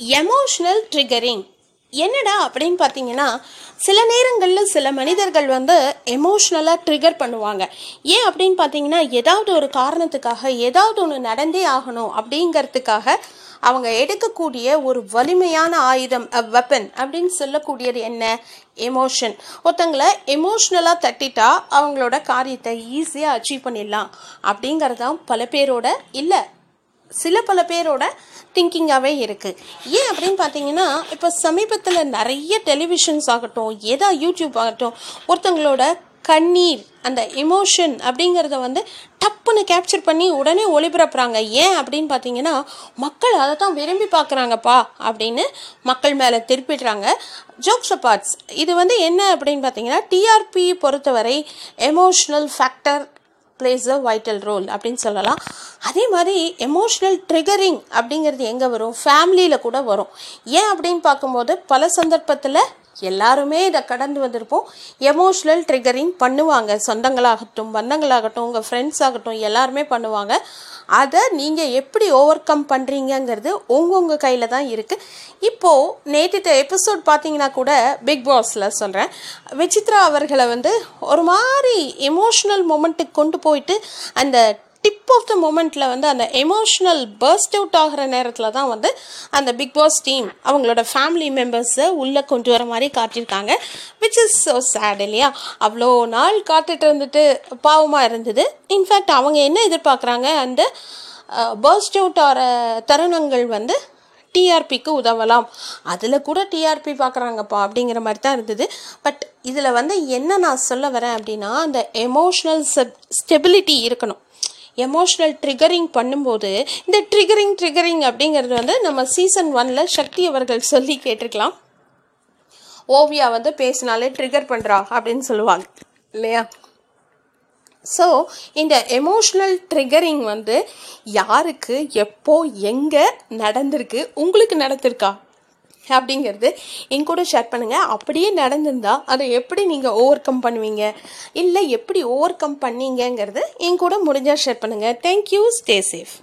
Emotional triggering என்னடா அப்படின்னு பார்த்தீங்கன்னா சில நேரங்களில் சில மனிதர்கள் வந்து எமோஷ்னலாக ட்ரிகர் பண்ணுவாங்க. ஏன் அப்படின்னு பார்த்தீங்கன்னா ஏதாவது ஒரு காரணத்துக்காக ஏதாவது ஒன்று நடந்தே ஆகணும் அப்படிங்கிறதுக்காக அவங்க எடுக்கக்கூடிய ஒரு வலிமையான ஆயுதம் வெப்பன் அப்படின்னு சொல்லக்கூடியது என்ன? எமோஷன் ஒருத்தங்களை எமோஷ்னலாக தட்டிட்டா அவங்களோட காரியத்தை ஈஸியாக அச்சீவ் பண்ணிடலாம் அப்படிங்கிறது தான் பல பேரோட இல்லை. சில பல பேரோட திங்கிங்காகவே இருக்குது ஏன் அப்படின்னு பார்த்தீங்கன்னா இப்போ சமீபத்தில் நிறைய டெலிவிஷன்ஸ் ஆகட்டும் ஏதா யூடியூப் ஆகட்டும் ஒருத்தங்களோட கண்ணீர் அந்த எமோஷன் அப்படிங்கிறத வந்து டப்புன்னு கேப்சர் பண்ணி உடனே ஒளிபரப்புறாங்க. ஏன் அப்படின்னு பார்த்தீங்கன்னா மக்கள் அதை தான் விரும்பி பார்க்குறாங்கப்பா அப்படின்னு மக்கள் மேலே திருப்பிடுறாங்க. ஜோக்ஸ் அப்பார்ட்ஸ் இது வந்து என்ன அப்படின்னு பார்த்தீங்கன்னா டிஆர்பி பொறுத்தவரை emotional factor plays a vital role அப்படின்னு சொல்லலாம். அதே மாதிரி எமோஷ்னல் ட்ரிகரிங் அப்படிங்கிறது எங்கே வரும்? ஃபேமிலியில் கூட வரும். ஏன் அப்படின்னு பார்க்கும்போது பல சந்தர்ப்பத்தில் எல்லாருமே இதை கடந்து வந்திருப்போம். எமோஷ்னல் ட்ரிகரிங் பண்ணுவாங்க. சொந்தங்களாகட்டும் பந்தங்களாகட்டும் உங்கள் ஃப்ரெண்ட்ஸ் ஆகட்டும் எல்லாருமே பண்ணுவாங்க. அதை நீங்கள் எப்படி ஓவர் கம் பண்ணுறீங்கங்கிறது உங்கவுங்க கையில் தான் இருக்குது இப்போது நேற்று எபிசோட் பார்த்தீங்கன்னா கூட பிக் பாஸில் சொல்கிறேன் விசித்ரா அவர்களை வந்து ஒரு மாதிரி எமோஷ்னல் மூமெண்ட்டுக்கு கொண்டு போயிட்டு அந்த டிப் ஆஃப் த மூமெண்ட்டில் வந்து அந்த எமோஷ்னல் பர்ஸ்ட் அவுட் ஆகிற நேரத்தில் தான் வந்து அந்த பிக் பாஸ் டீம் அவங்களோட ஃபேமிலி மெம்பர்ஸை உள்ளே கொண்டு வர மாதிரி காட்டியிருக்காங்க விச் இஸ் ஸோ சேட் இல்லையா? அவ்வளோ நாள் காத்துட்டு இருந்துட்டு பாவமாக இருந்தது. இன்ஃபேக்ட் அவங்க என்ன எதிர்பார்க்குறாங்க? அந்த பர்ஸ்ட் அவுட் ஆகிற தருணங்கள் வந்து டிஆர்பிக்கு உதவலாம். அதில் கூட டிஆர்பி பார்க்குறாங்கப்பா அப்படிங்கிற மாதிரி தான் இருந்தது. பட் இதில் வந்து என்ன நான் சொல்ல வரேன் அப்படின்னா அந்த எமோஷ்னல் ஸ்டெபிலிட்டி இருக்கணும். எமோஷ்னல் ட்ரிகரிங் பண்ணும்போது இந்த ட்ரிகரிங் ட்ரிகரிங் அப்படிங்கிறது வந்து நம்ம சீசன் ஒனில் சக்தி அவர்கள் சொல்லி கேட்டிருக்கலாம். ஓவியா வந்து பேசினாலே ட்ரிகர் பண்ணுறா அப்படின்னு சொல்லுவாங்க இல்லையா? ஸோ இந்த எமோஷ்னல் ட்ரிகரிங் வந்து யாருக்கு எப்போ எங்கே நடந்திருக்கு உங்களுக்கு நடந்திருக்கா? அப்படிங்கிறது என் கூட ஷேர் பண்ணுங்கள் அப்படியே நடந்திருந்தா அதை எப்படி நீங்கள் ஓவர் கம் பண்ணுவீங்க? இல்லை எப்படி ஓவர் கம் பண்ணீங்கங்கிறது என் கூட முடிஞ்சால் ஷேர் பண்ணுங்கள் தேங்க்யூ ஸ்டே சேஃப்